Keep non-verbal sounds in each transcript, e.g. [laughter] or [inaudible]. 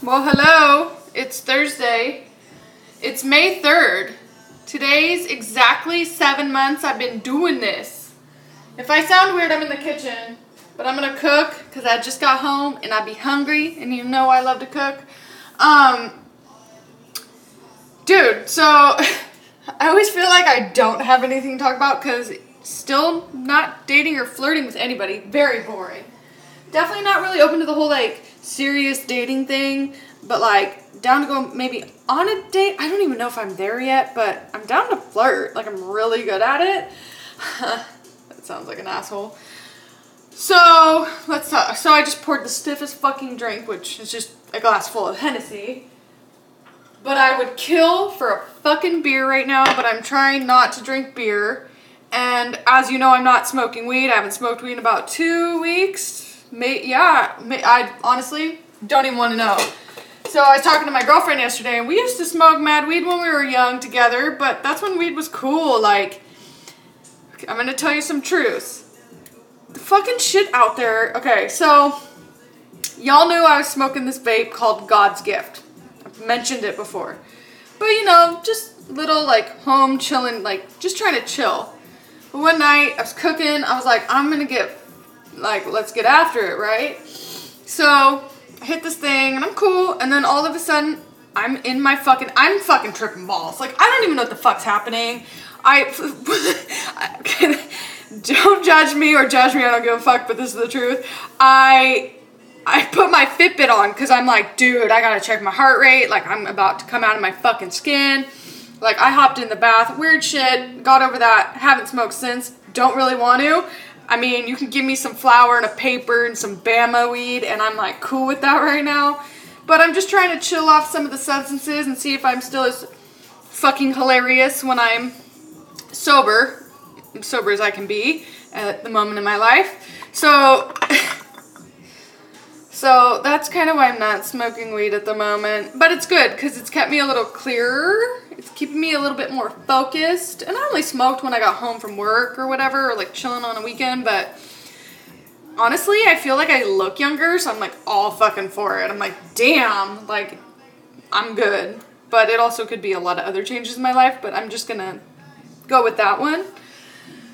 Well, hello. It's Thursday. It's May 3rd. Today's exactly seven months I've been doing this. If I sound weird, I'm in the kitchen, but I'm gonna cook because I just got home and I'd be hungry, and you know I love to cook. Um, dude, so [laughs] I always feel like I don't have anything to talk about because still not dating or flirting with anybody. Very boring. Definitely not really open to the whole like serious dating thing, but like down to go maybe on a date. I don't even know if I'm there yet, but I'm down to flirt. Like I'm really good at it. [laughs] that sounds like an asshole. So let's talk. So I just poured the stiffest fucking drink, which is just a glass full of Hennessy. But I would kill for a fucking beer right now, but I'm trying not to drink beer. And as you know, I'm not smoking weed. I haven't smoked weed in about two weeks. May, yeah, may, I honestly don't even want to know. So I was talking to my girlfriend yesterday, and we used to smoke mad weed when we were young together, but that's when weed was cool. Like, I'm gonna tell you some truths. The fucking shit out there. Okay, so y'all knew I was smoking this vape called God's Gift. I've mentioned it before. But you know, just little like home chilling, like just trying to chill. But one night I was cooking, I was like, I'm gonna get like let's get after it, right? So I hit this thing and I'm cool, and then all of a sudden I'm in my fucking I'm fucking tripping balls. Like I don't even know what the fuck's happening. I [laughs] don't judge me or judge me. I don't give a fuck. But this is the truth. I I put my Fitbit on because I'm like, dude, I gotta check my heart rate. Like I'm about to come out of my fucking skin. Like I hopped in the bath, weird shit. Got over that. Haven't smoked since. Don't really want to. I mean, you can give me some flour and a paper and some Bama weed, and I'm like cool with that right now. But I'm just trying to chill off some of the substances and see if I'm still as fucking hilarious when I'm sober, sober as I can be at the moment in my life. So, [laughs] so that's kind of why I'm not smoking weed at the moment. But it's good because it's kept me a little clearer. It's keeping me a little bit more focused. And I only smoked when I got home from work or whatever, or like chilling on a weekend. But honestly, I feel like I look younger, so I'm like all fucking for it. I'm like, damn, like I'm good. But it also could be a lot of other changes in my life, but I'm just gonna go with that one.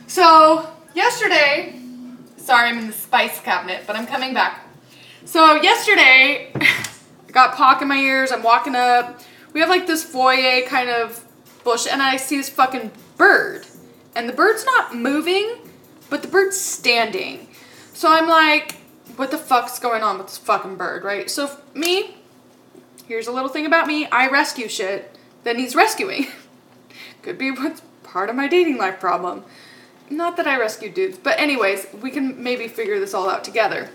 So, yesterday, sorry, I'm in the spice cabinet, but I'm coming back. So, yesterday, [laughs] I got POC in my ears. I'm walking up. We have like this foyer kind of bush, and I see this fucking bird. And the bird's not moving, but the bird's standing. So I'm like, what the fuck's going on with this fucking bird, right? So, me, here's a little thing about me I rescue shit that needs rescuing. [laughs] Could be what's part of my dating life problem. Not that I rescue dudes, but anyways, we can maybe figure this all out together.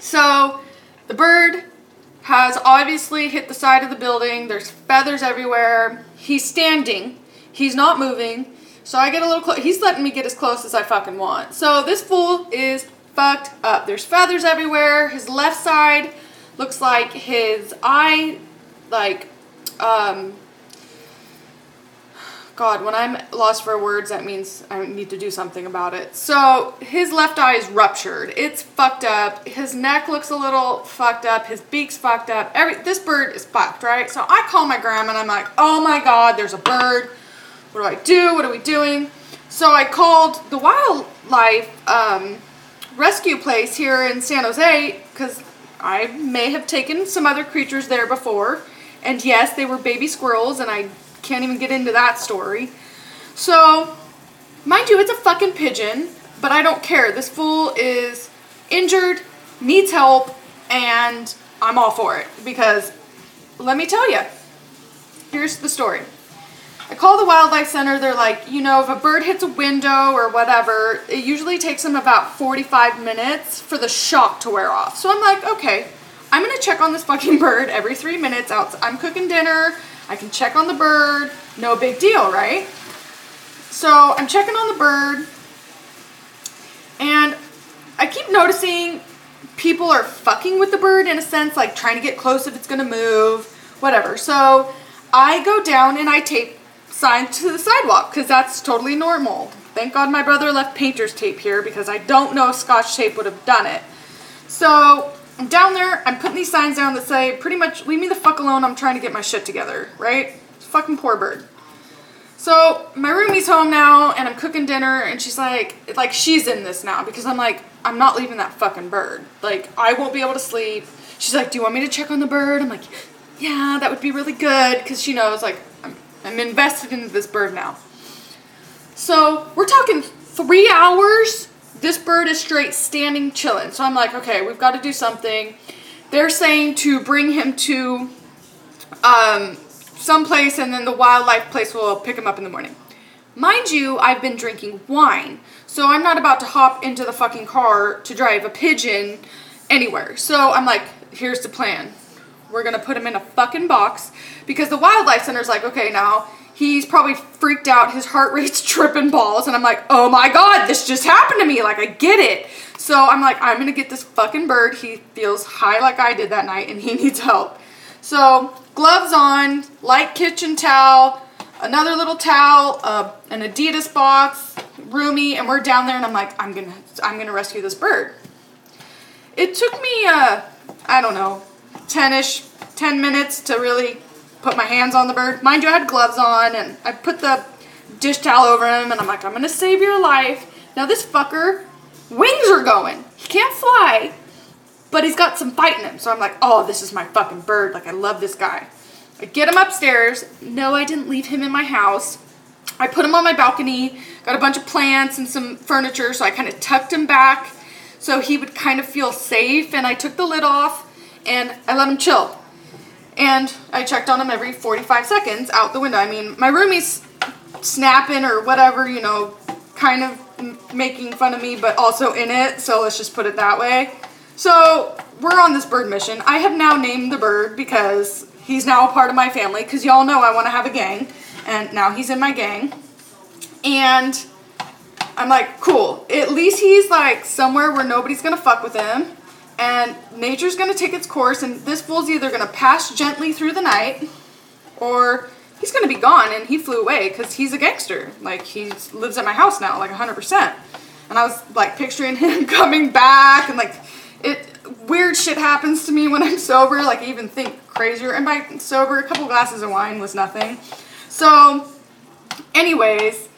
So, the bird has obviously hit the side of the building. There's feathers everywhere. He's standing. He's not moving. So I get a little close. He's letting me get as close as I fucking want. So this fool is fucked up. There's feathers everywhere. His left side looks like his eye, like, um, God, when I'm lost for words, that means I need to do something about it. So his left eye is ruptured. It's fucked up. His neck looks a little fucked up. His beak's fucked up. Every this bird is fucked, right? So I call my grandma and I'm like, oh my God, there's a bird. What do I do? What are we doing? So I called the wildlife um, rescue place here in San Jose because I may have taken some other creatures there before. And yes, they were baby squirrels, and I can't even get into that story. So, mind you, it's a fucking pigeon, but I don't care. This fool is injured, needs help, and I'm all for it because let me tell you. Here's the story. I call the wildlife center. They're like, you know, if a bird hits a window or whatever, it usually takes them about 45 minutes for the shock to wear off. So I'm like, okay, I'm gonna check on this fucking [laughs] bird every three minutes. Out, I'm cooking dinner. I can check on the bird. No big deal, right? So I'm checking on the bird, and I keep noticing people are fucking with the bird in a sense, like trying to get close if it's gonna move, whatever. So I go down and I tape signs to the sidewalk because that's totally normal. Thank God my brother left painter's tape here because I don't know if scotch tape would have done it. So I'm down there, I'm putting these signs down that say pretty much leave me the fuck alone, I'm trying to get my shit together, right? Fucking poor bird. So my roomie's home now and I'm cooking dinner and she's like like she's in this now because I'm like, I'm not leaving that fucking bird. Like I won't be able to sleep. She's like, Do you want me to check on the bird? I'm like, Yeah, that would be really good because she knows like I'm, I'm invested in this bird now. So we're talking three hours. This bird is straight standing chilling. So I'm like, okay, we've got to do something. They're saying to bring him to um, someplace and then the wildlife place will pick him up in the morning. Mind you, I've been drinking wine, so I'm not about to hop into the fucking car to drive a pigeon anywhere. So I'm like, here's the plan. We're gonna put him in a fucking box because the wildlife center's like, okay, now he's probably freaked out. His heart rate's [laughs] tripping balls, and I'm like, oh my god, this just happened to me. Like, I get it. So I'm like, I'm gonna get this fucking bird. He feels high like I did that night, and he [laughs] needs help. So gloves on, light kitchen towel, another little towel, uh, an Adidas box, roomy, and we're down there, and I'm like, I'm gonna, I'm gonna rescue this bird. It took me, uh, I don't know, 10ish, 10 minutes to really put my hands on the bird. Mind you, I had gloves on, and I put the dish towel over him, and I'm like, I'm gonna save your life. Now this fucker, wings are going. He can't fly, but he's got some fight in him. So I'm like, oh, this is my fucking bird. Like, I love this guy. I get him upstairs. No, I didn't leave him in my house. I put him on my balcony, got a bunch of plants and some furniture, so I kind of tucked him back so he would kind of feel safe. And I took the lid off and I let him chill. And I checked on him every 45 seconds out the window. I mean, my roomie's snapping or whatever, you know, kind of making fun of me, but also in it. So let's just put it that way. So we're on this bird mission. I have now named the bird because he's now a part of my family because y'all know I want to have a gang. And now he's in my gang. And I'm like, cool. At least he's like somewhere where nobody's to fuck with him. And nature's going to take its course. And this fool's either going to pass gently through the night or he's going to be gone. And he flew away because he's a gangster. Like he lives at my house now, like 100%. And I was like picturing [laughs] him coming back and like it weird shit happens to me when I'm sober. Like I even think crazier. And by sober, a couple glasses of wine was nothing. So, anyways,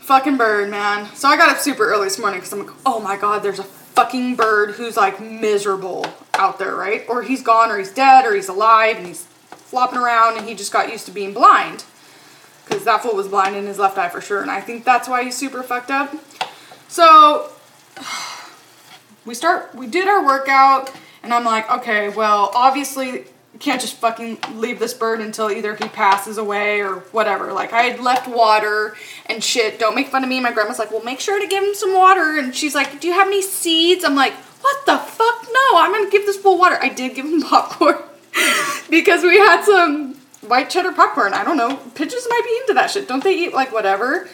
fucking bird, man. So I got up super early this morning because I'm like, oh my god, there's a fucking bird who's like miserable out there, right? Or he's gone, or he's dead, or he's alive, and he's flopping around, and he just got used to being blind. Because that fool was blind in his left eye for sure, and I think that's why he's super fucked up. So, [sighs] we start we did our workout and I'm like, okay, well, obviously can't just fucking leave this bird until either he passes away or whatever. Like I had left water and shit. Don't make fun of me. My grandma's like, well, make sure to give him some water. And she's like, do you have any seeds? I'm like, what the fuck? No, I'm gonna give this fool water. I did give him [laughs] popcorn [laughs] because we had some white cheddar popcorn. I don't know. Pigeons might be into that shit. Don't they eat like whatever?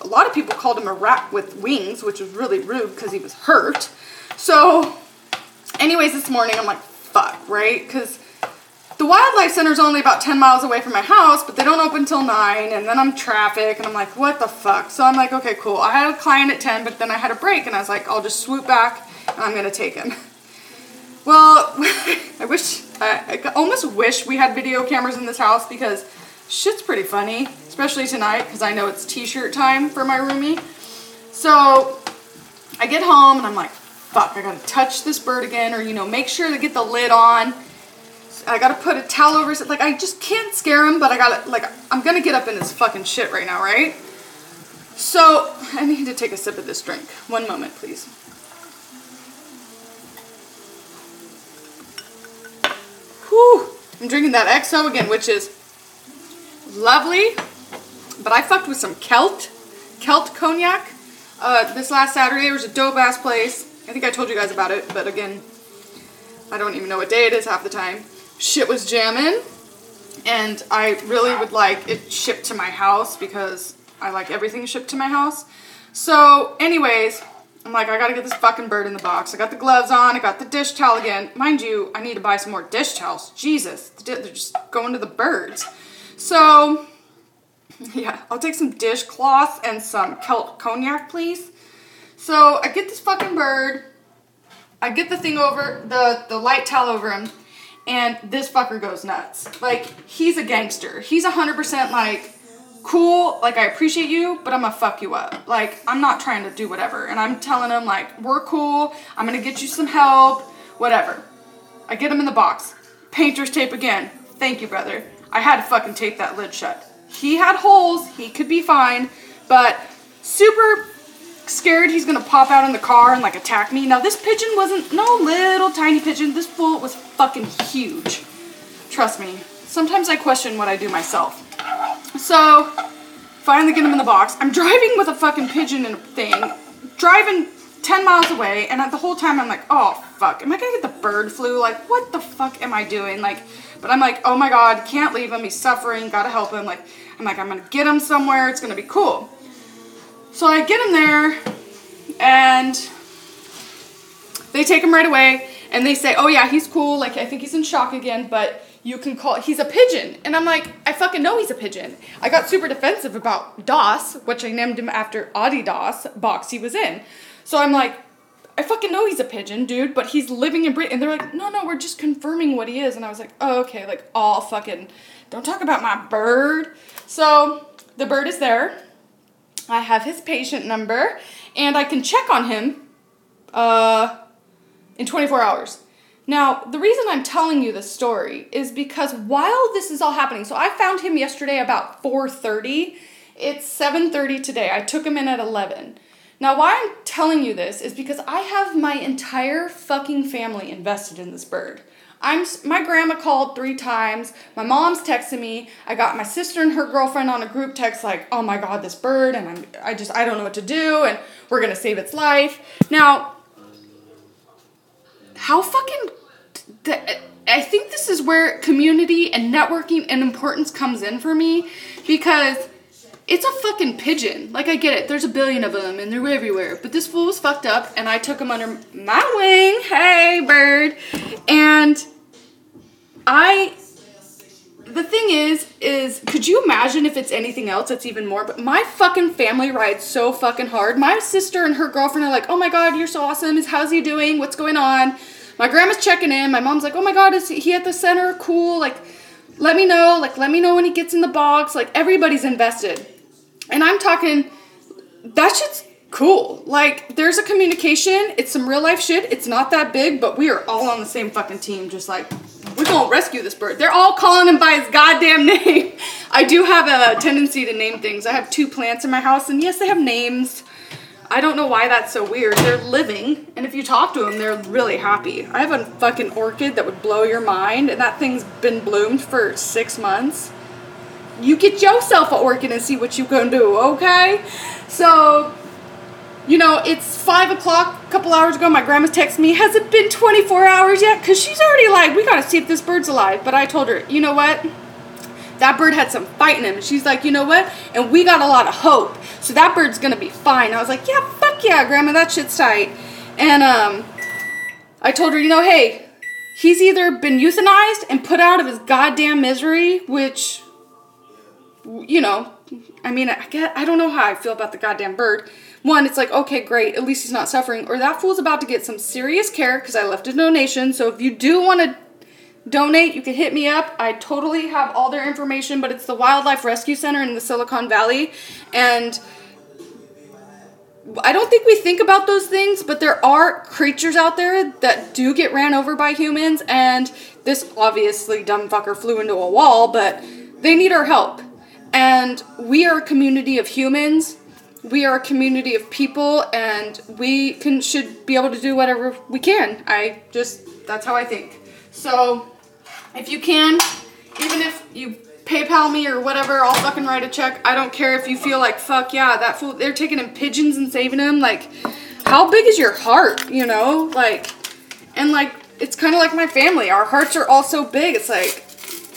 A lot of people called him a rat with wings, which was really rude because he was hurt. So, anyways, this morning I'm like, fuck, right? Because the wildlife center is only about 10 miles away from my house, but they don't open till 9, and then I'm traffic, and I'm like, what the fuck? So I'm like, okay, cool. I had a client at 10, but then I had a break, and I was like, I'll just swoop back, and I'm to take him. [laughs] Well, [laughs] I wish, I, I almost wish we had video cameras in this house because shit's pretty funny, especially tonight, because I know it's t-shirt time for my roomie. So I get home, and I'm like, fuck, I gotta touch this bird again, or, you know, make sure to get the lid on. I gotta put a towel over his, like, I just can't scare him, but I gotta, like, I'm gonna get up in his fucking shit right now, right? So, I need to take a sip of this drink. One moment, please. Whew. I'm drinking that XO again, which is lovely, but I fucked with some Kelt, Kelt cognac. Uh, this last Saturday, there was a dope ass place I think I told you guys about it, but again, I don't even know what day it is half the time. Shit was jamming, and I really would like it shipped to my house because I like everything shipped to my house. So, anyways, I'm like, I gotta get this fucking bird in the box. I got the gloves on, I got the dish towel again. Mind you, I need to buy some more dish towels. Jesus, they're just going to the birds. So, [laughs] yeah, I'll take some dishcloths and some Kelt cognac, please. So I get this fucking bird. I get the thing over the the light towel over him, and this fucker goes nuts. Like he's a gangster. He's hundred percent like cool. Like I appreciate you, but I'm gonna fuck you up. Like I'm not trying to do whatever, and I'm telling him like we're cool. I'm gonna get you some help, whatever. I get him in the box. Painter's tape again. Thank you, brother. I had to fucking tape that lid shut. He had holes. He could be fine, but super scared he's gonna pop out in the car and like attack me. Now this pigeon wasn't no little tiny pigeon. This fool was fucking huge. Trust me. Sometimes I question what I do myself. So finally get him in the box. I'm driving with a fucking pigeon and thing, driving 10 miles away, and at the whole time I'm like, oh fuck, am I gonna get the bird flu? Like, what the fuck am I doing? Like, but I'm like, oh my god, can't leave him. He's suffering. Gotta help him. Like, I'm like, I'm gonna get him somewhere. It's gonna be cool. So I get him there, and they take him right away, and they say, oh yeah, he's cool. Like, I think he's in shock again, but you can call he's a pigeon. And i'm like i fucking know he's a pigeon. I got super defensive about dos which i named him after adidas box he was in. So i'm like i fucking know he's a pigeon dude but he's living in britain and they're like no no we're just confirming what he is. And i was like oh okay like all fucking don't talk about my bird. So the bird is there i have his patient number and i can check on him uh in 24 hours now, the reason I'm telling you this story is because while this is all happening, so I found him yesterday about 4:30. It's 7:30 today. I took him in at 11. Now, why I'm telling you this is because I have my entire fucking family invested in this bird. I'm my grandma called 3 times. My mom's texting me. I got my sister and her girlfriend on a group text like, "Oh my god, this bird and I'm I just I don't know what to do and we're going to save its life." Now, how fucking I think this is where community and networking and importance comes in for me because it's a fucking pigeon. Like I get it, there's a billion of them and they're everywhere. But this fool was fucked up and I took him under my wing. Hey, bird. And I the thing is, is could you imagine if it's anything else that's even more? But my fucking family rides so fucking hard. My sister and her girlfriend are like, oh my god, you're so awesome. Is how's he doing? What's going on? My grandma's checking in. My mom's like, oh my god, is he at the center? Cool. Like, let me know. Like, let me know when he gets in the box. Like, everybody's invested. And I'm talking, that shit's cool. Like, there's a communication. It's some real life shit. It's not that big, but we are all on the same fucking team. Just like, we're gonna rescue this bird. They're all calling him by his goddamn [laughs] name. I do have a tendency to name things. I have two plants in my house, and yes, they have names. I don't know why that's so weird. They're living, and if you talk to them, they're really happy. I have a fucking orchid that would blow your mind, and that thing's been bloomed for six months. You get yourself an orchid and see what you can do, okay? So, you know, it's five o'clock a couple hours ago. My grandma's texted me, has it been 24 hours yet? Because she's already like, we gotta see if this bird's alive. But I told her, you know what? That bird had some fight in him. And she's like, you know what? And we got a lot of hope. So that bird's gonna be fine. I was like, yeah, fuck yeah, grandma, that shit's tight. And um, I told her, you know, hey, he's either been euthanized and put out of his goddamn misery, which, you know, I mean, I get, I don't know how I feel about the goddamn bird. One, it's like, okay, great, at least he's not suffering. Or that fool's about to get some serious care because I left a donation. So if you do want to donate, you can hit me up. I totally have all their information, but it's the Wildlife Rescue Center in the Silicon Valley. And I don't think we think about those things, but there are creatures out there that do get ran over by humans, and this obviously dumb fucker flew into a wall, but they need our help. And we are a community of humans. We are a community of people, and we can should be able to do whatever we can. I just that's how I think. So if you can, even if you PayPal me or whatever, I'll fucking write a check. I don't care if you feel like, fuck yeah, that fool, they're taking in pigeons and saving them. Like, how big is your heart, you know? Like, and like, it's kind of like my family. Our hearts are all so big. It's like,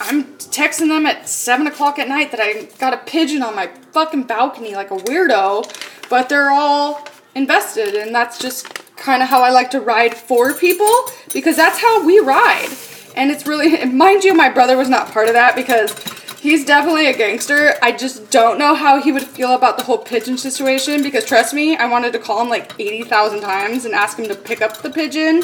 I'm texting them at 7 o'clock at night that I got a pigeon on my fucking balcony like a weirdo, but they're all invested, and that's just kind of how I like to ride for people because that's how we ride. And it's really, mind you, my brother was not part of that because He's definitely a gangster. I just don't know how he would feel about the whole pigeon situation because trust me, I wanted to call him like 80,000 times and ask him to pick up the pigeon,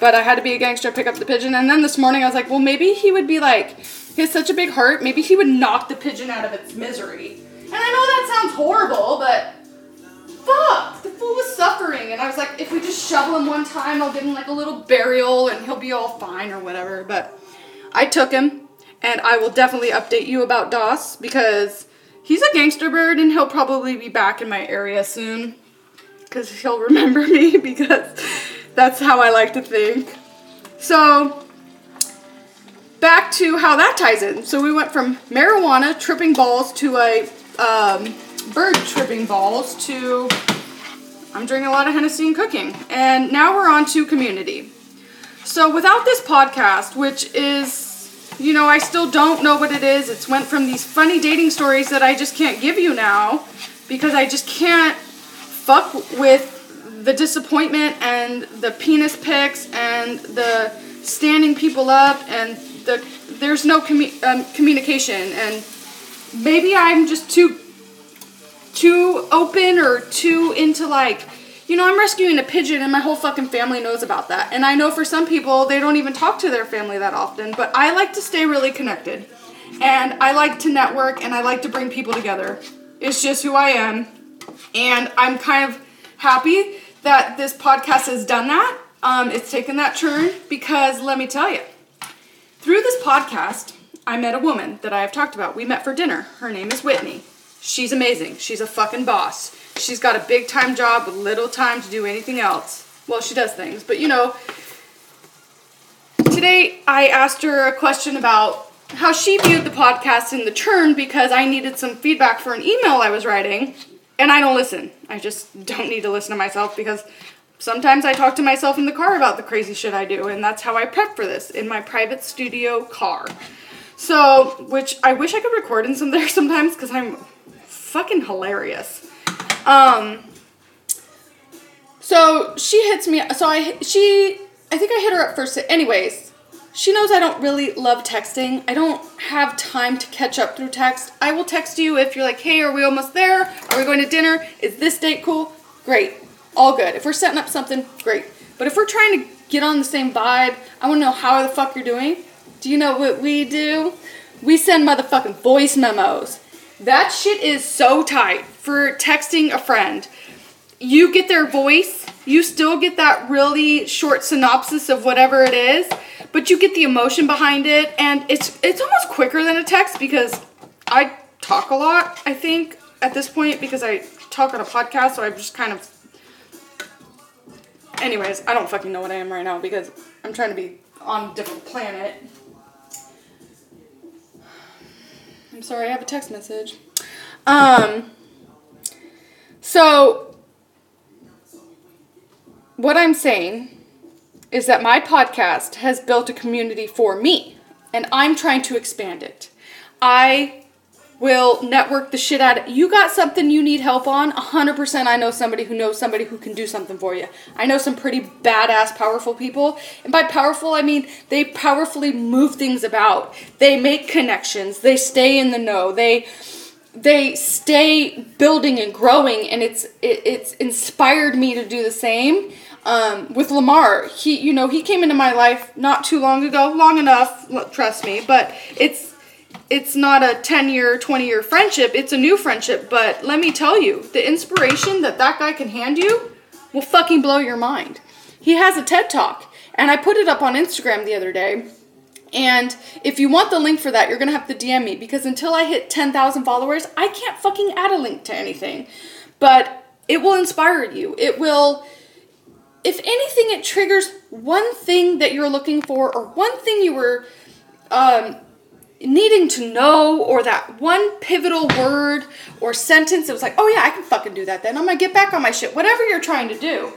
but I had to be a gangster pick up the pigeon. And then this morning I was like, well, maybe he would be like, he has such a big heart, maybe he would knock the pigeon out of its misery. And I know that sounds horrible, but fuck, the fool was suffering. And I was like, if we just shovel him one time, I'll give him like a little burial and he'll be all fine or whatever. But I took him and I will definitely update you about Doss because he's a gangster bird and he'll probably be back in my area soon because he'll remember [laughs] me because that's how I like to think. So, back to how that ties in. So, we went from marijuana tripping balls to a um, bird tripping balls to I'm doing a lot of Hennessy and cooking. And now we're on to community. So, without this podcast, which is you know, I still don't know what it is. It's went from these funny dating stories that I just can't give you now because I just can't fuck with the disappointment and the penis pics and the standing people up and the there's no commu- um, communication and maybe I'm just too too open or too into like you know, I'm rescuing a pigeon and my whole fucking family knows about that. And I know for some people, they don't even talk to their family that often, but I like to stay really connected. And I like to network and I like to bring people together. It's just who I am. And I'm kind of happy that this podcast has done that. Um, it's taken that turn because let me tell you, through this podcast, I met a woman that I have talked about. We met for dinner. Her name is Whitney. She's amazing. She's a fucking boss. She's got a big time job with little time to do anything else. Well, she does things, but you know. Today I asked her a question about how she viewed the podcast in the turn because I needed some feedback for an email I was writing, and I don't listen. I just [laughs] don't need to listen to myself because sometimes I talk to myself in the car about the crazy shit I do, and that's how I prep for this in my private studio car. So, which I wish I could record in some [laughs] there sometimes because I'm fucking hilarious. Um, so she hits me. So I she I think I hit her up first. Anyways, she knows I don't really love texting. I don't have time to catch up through text. I will text you if you're like, hey, are we almost there? Are we going to dinner? Is this date cool? Great. All good. If we're setting up something, great. But if we're trying to get on the same vibe, I want to know how the fuck you're doing. Do you know what we do? We send motherfucking voice memos. That shit is so tight for texting a friend. You get their voice, you still get that really short synopsis of whatever it is, but you get the emotion behind it and it's it's almost quicker than a text because I talk a lot, I think, at this point because I talk on a podcast, so I've just kind of Anyways, I don't fucking know what I am right now because I'm trying to be on a different planet. I'm sorry, I have a text message. Um, so, what I'm saying is that my podcast has built a community for me, and I'm trying to expand it. I will network the shit out of you got something you need help on? 100% i know somebody who knows somebody who can do something for you. I know some pretty badass powerful people and by powerful i mean they powerfully move things about. They make connections. They stay in the know. They they stay building and growing and it's it, it's inspired me to do the same um, with lamar he you know he came into my life not too long ago long enough trust me but it's it's not a 10 year, 20 year friendship, it's a new friendship. But let me tell you, the inspiration that that guy can hand you will fucking blow your mind. He has a TED Talk, and I put it up on Instagram the other day. And if you want the link for that, you're gonna have to DM me because until I hit 10,000 followers, I can't fucking add a link to anything. But it will inspire you. It will, if anything, it triggers one thing that you're looking for or one thing you were um, needing to know or that one pivotal word or sentence it was like, oh yeah, I can fucking do that then. I'm gonna get back on my shit. Whatever you're trying to do.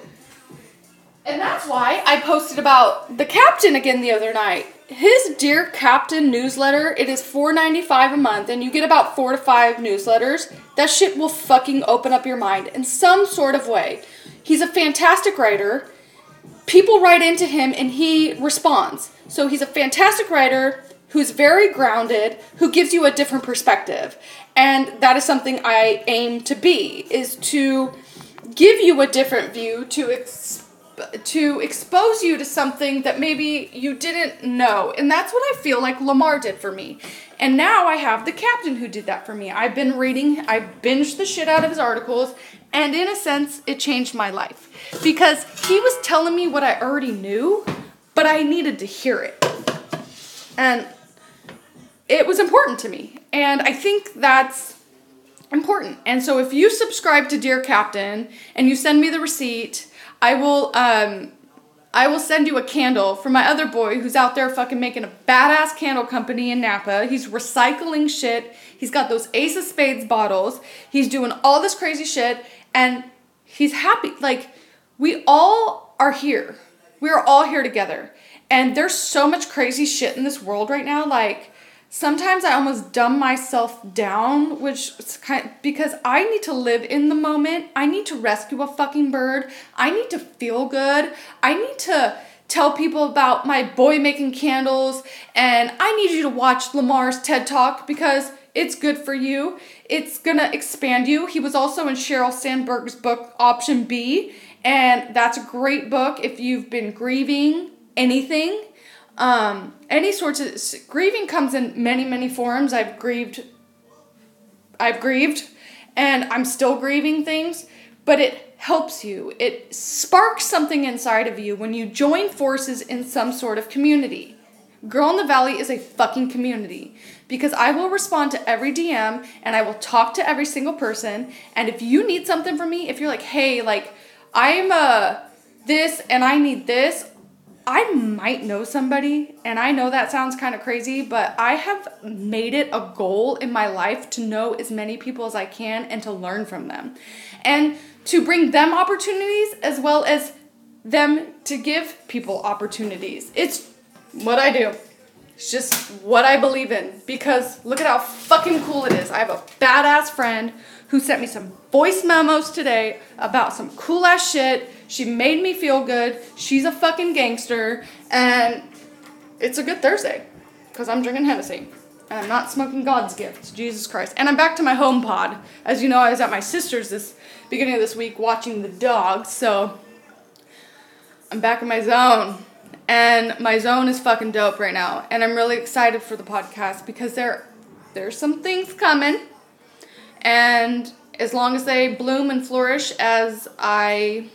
And that's why I posted about the captain again the other night. His Dear Captain newsletter, it is $4.95 a month, and you get about four to five newsletters. That shit will fucking open up your mind in some sort of way. He's a fantastic writer. People write into him and he responds. So he's a fantastic writer who's very grounded, who gives you a different perspective. And that is something I aim to be is to give you a different view to ex- to expose you to something that maybe you didn't know. And that's what I feel like Lamar did for me. And now I have the captain who did that for me. I've been reading, I binged the shit out of his articles, and in a sense, it changed my life. Because he was telling me what I already knew, but I needed to hear it. And it was important to me. And I think that's important. And so if you subscribe to Dear Captain and you send me the receipt, I will um I will send you a candle for my other boy who's out there fucking making a badass candle company in Napa. He's recycling shit. He's got those Ace of Spades bottles. He's doing all this crazy shit and he's happy. Like we all are here. We are all here together. And there's so much crazy shit in this world right now like sometimes I almost dumb myself down, which is kind of, because I need to live in the moment. I need to rescue a fucking bird. I need to feel good. I need to tell people about my boy making candles, and I need you to watch Lamar's TED Talk because it's good for you. It's gonna expand you. He was also in Sheryl Sandberg's book Option B, and that's a great book if you've been grieving anything um, any sorts of grieving comes in many, many forms. I've grieved, I've grieved, and I'm still grieving things, but it helps you. It sparks something inside of you when you join forces in some sort of community. Girl in the Valley is a fucking community because I will respond to every DM and I will talk to every single person. And if you need something from me, if you're like, hey, like, I'm a uh, this and I need this, I might know somebody, and I know that sounds kind of crazy, but I have made it a goal in my life to know as many people as I can and to learn from them. And to bring them opportunities as well as them to give people opportunities. It's what I do. It's just what I believe in because look at how fucking cool it is. I have a badass friend who sent me some voice memos today about some cool ass shit she made me feel good. She's a fucking gangster. And it's a good Thursday because I'm drinking Hennessy. And I'm not smoking God's gift, Jesus Christ. And I'm back to my home pod. As you know, I was at my sister's this beginning of this week watching the dogs. So I'm back in my zone. And my zone is fucking dope right now. And I'm really excited for the podcast because there there's some things coming. And as long as they bloom and flourish as I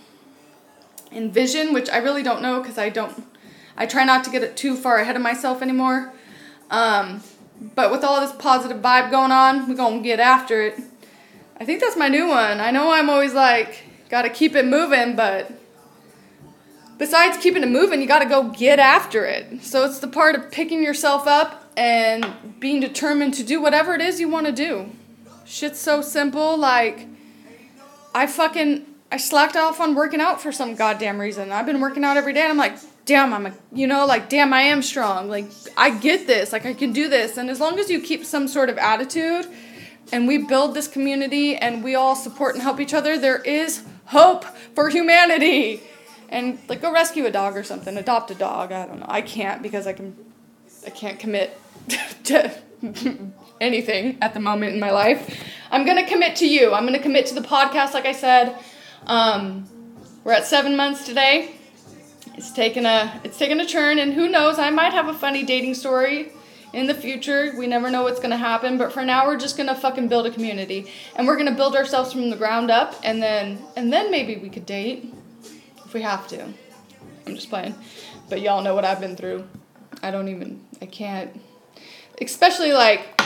envision, which I really don't know because I don't, I try not to get it too far ahead of myself anymore. Um, but with all this positive vibe going on, we're gonna get after it. I think that's my new one. I know I'm always like, gotta keep it moving, but besides keeping it moving, you gotta go get after it. So it's the part of picking yourself up and being determined to do whatever it is you wanna do. Shit's so simple, like, I fucking I slacked off on working out for some goddamn reason. I've been working out every day and I'm like, damn, I'm a, you know, like, damn, I am strong. Like, I get this. Like, I can do this. And as long as you keep some sort of attitude and we build this community and we all support and help each other, there is hope for humanity. And, like, go rescue a dog or something, adopt a dog. I don't know. I can't because I can, I can't commit [laughs] to anything at the moment in my life. I'm going to commit to you. I'm going to commit to the podcast, like I said. Um, we're at seven months today. It's taken a it's taken a turn, and who knows? I might have a funny dating story in the future. We never know what's gonna happen, but for now, we're just gonna fucking build a community, and we're gonna build ourselves from the ground up, and then and then maybe we could date if we have to. I'm just playing, but y'all know what I've been through. I don't even I can't, especially like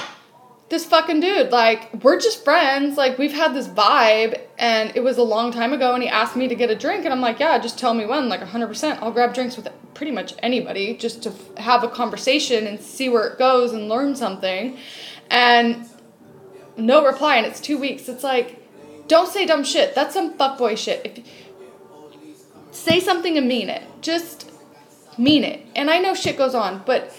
this fucking dude. Like, we're just friends. Like, we've had this vibe, and it was a long time ago, and he asked me to get a drink, and I'm like, yeah, just tell me when. Like, 100%. I'll grab drinks with pretty much anybody just to f- have a conversation and see where it goes and learn something. And no reply, and it's two weeks. It's like, don't say dumb shit. That's some fuckboy shit. If say something and mean it. Just mean it. And I know shit goes on, but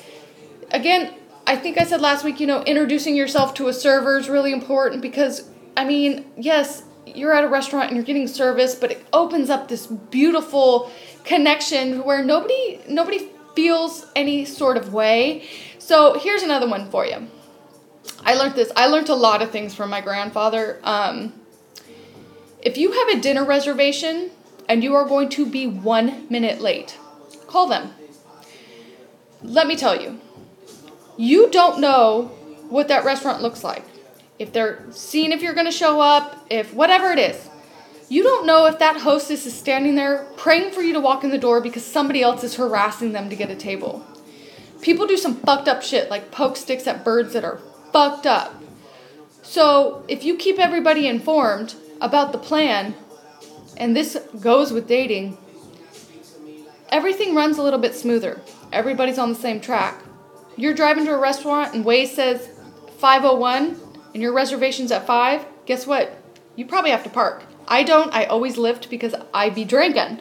again, I think I said last week, you know, introducing yourself to a server is really important because, I mean, yes, you're at a restaurant and you're getting service, but it opens up this beautiful connection where nobody nobody feels any sort of way. So here's another one for you. I learned this. I learned a lot of things from my grandfather. Um, if you have a dinner reservation and you are going to be one minute late, call them. Let me tell you, you don't know what that restaurant looks like. If they're seeing if you're going to show up, if whatever it is, you don't know if that hostess is standing there praying for you to walk in the door because somebody else is harassing them to get a table. People do some fucked up shit like poke sticks at birds that are fucked up. So, if you keep everybody informed about the plan, and this goes with dating, everything runs a little bit smoother. Everybody's on the same track. You're driving to a restaurant and Waze says 501 and your reservation's at 5, guess what? You probably have to park. I don't. I always Lyft because I be drinking.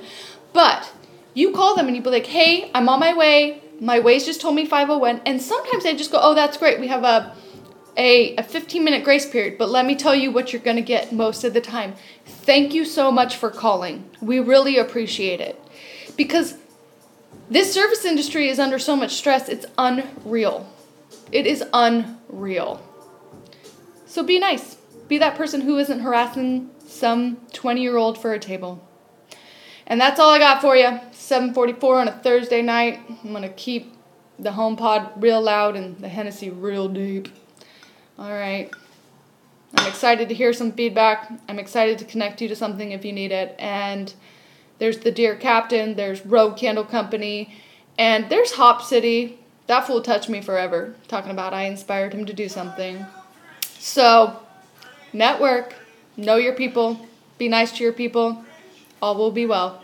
But you call them and you be like, hey, I'm on my way. My Waze just told me 501. And sometimes they just go, oh, that's great. We have a a, a 15 minute grace period, but let me tell you what you're going to get most of the time. Thank you so much for calling. We really appreciate it. Because this service industry is under so much stress, it's unreal. It is unreal. So be nice. Be that person who isn't harassing some 20 year old for a table. And that's all I got for you. 7:44 on a Thursday night. I'm gonna keep the HomePod real loud and the Hennessy real deep. All right. I'm excited to hear some feedback. I'm excited to connect you to something if you need it. And there's the Dear Captain. There's Rogue Candle Company, and there's Hop City. That fool touched me forever. Talking about I inspired him to do something. So, network. Know your people. Be nice to your people. All will be well.